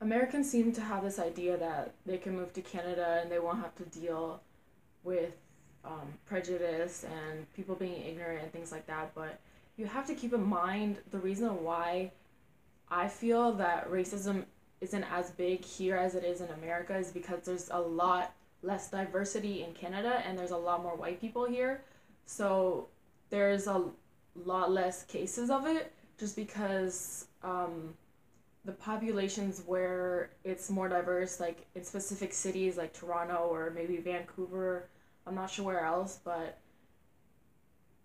Americans seem to have this idea that they can move to Canada and they won't have to deal with um, prejudice and people being ignorant and things like that. But you have to keep in mind the reason why I feel that racism isn't as big here as it is in America is because there's a lot less diversity in Canada and there's a lot more white people here. So there's a lot less cases of it just because um, the populations where it's more diverse, like in specific cities like Toronto or maybe Vancouver, I'm not sure where else, but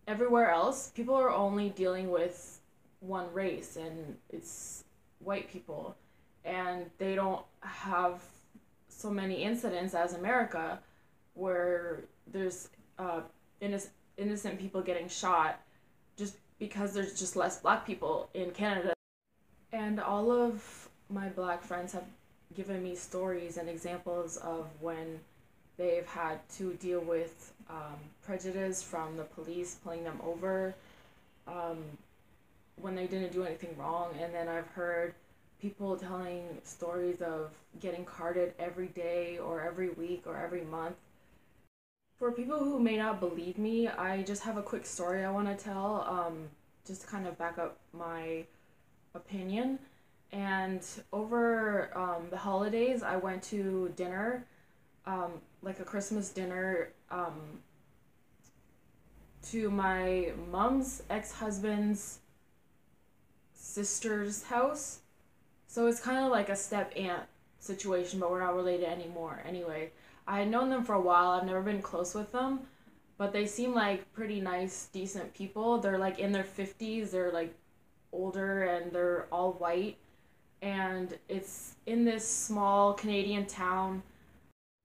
everywhere else, people are only dealing with one race and it's white people. And they don't have so many incidents as America where there's uh, innocent, innocent people getting shot just because there's just less black people in Canada. And all of my black friends have given me stories and examples of when they've had to deal with um, prejudice from the police pulling them over um, when they didn't do anything wrong. And then I've heard people telling stories of getting carded every day or every week or every month. For people who may not believe me, I just have a quick story I want to tell, um, just to kind of back up my opinion. And over um, the holidays, I went to dinner, um, like a Christmas dinner, um, to my mom's ex husband's sister's house. So it's kind of like a step aunt situation, but we're not related anymore. Anyway, I had known them for a while. I've never been close with them, but they seem like pretty nice, decent people. They're like in their 50s. They're like older and they're all white. And it's in this small Canadian town.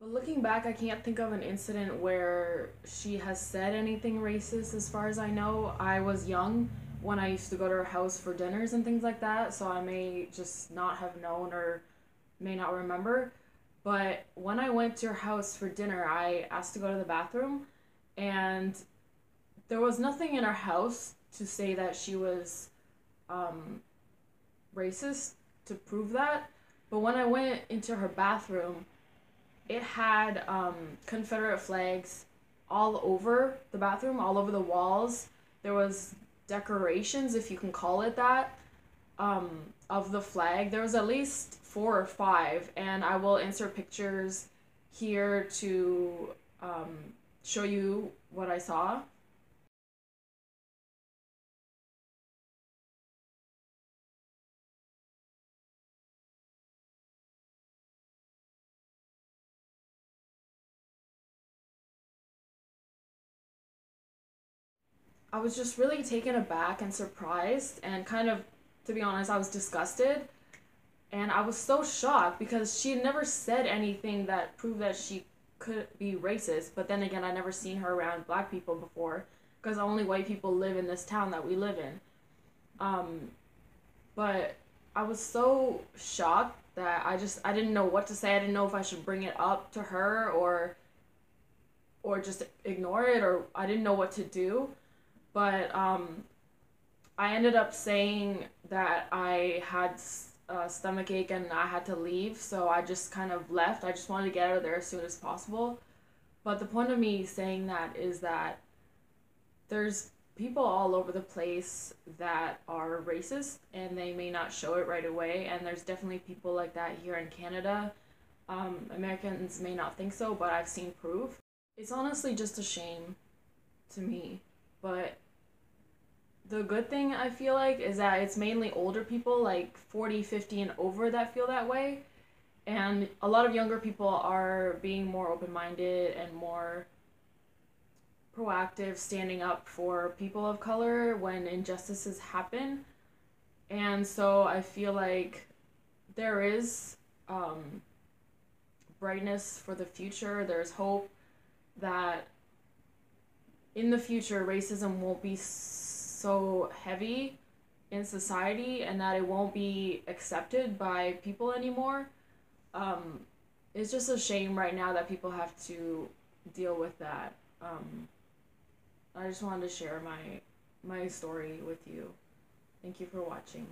But looking back, I can't think of an incident where she has said anything racist as far as I know. I was young when I used to go to her house for dinners and things like that, so I may just not have known or may not remember. But when I went to her house for dinner, I asked to go to the bathroom, and there was nothing in her house to say that she was um, racist to prove that. But when I went into her bathroom, it had um, Confederate flags all over the bathroom, all over the walls. There was decorations, if you can call it that, um, of the flag. There was at least four or five, and I will insert pictures here to um, show you what I saw. I was just really taken aback and surprised and kind of to be honest, I was disgusted. And I was so shocked because she had never said anything that proved that she could be racist. But then again, I never seen her around black people before because only white people live in this town that we live in. Um, but I was so shocked that I just I didn't know what to say. I didn't know if I should bring it up to her or or just ignore it or I didn't know what to do. But um, I ended up saying that I had a stomach ache and I had to leave, so I just kind of left. I just wanted to get out of there as soon as possible. But the point of me saying that is that there's people all over the place that are racist and they may not show it right away, and there's definitely people like that here in Canada. Um, Americans may not think so, but I've seen proof. It's honestly just a shame to me, but the good thing I feel like is that it's mainly older people like 40, 50 and over that feel that way. And a lot of younger people are being more open-minded and more proactive standing up for people of color when injustices happen. And so I feel like there is um, brightness for the future. There's hope that in the future racism won't be so heavy in society and that it won't be accepted by people anymore. Um, it's just a shame right now that people have to deal with that. Um, I just wanted to share my my story with you. Thank you for watching.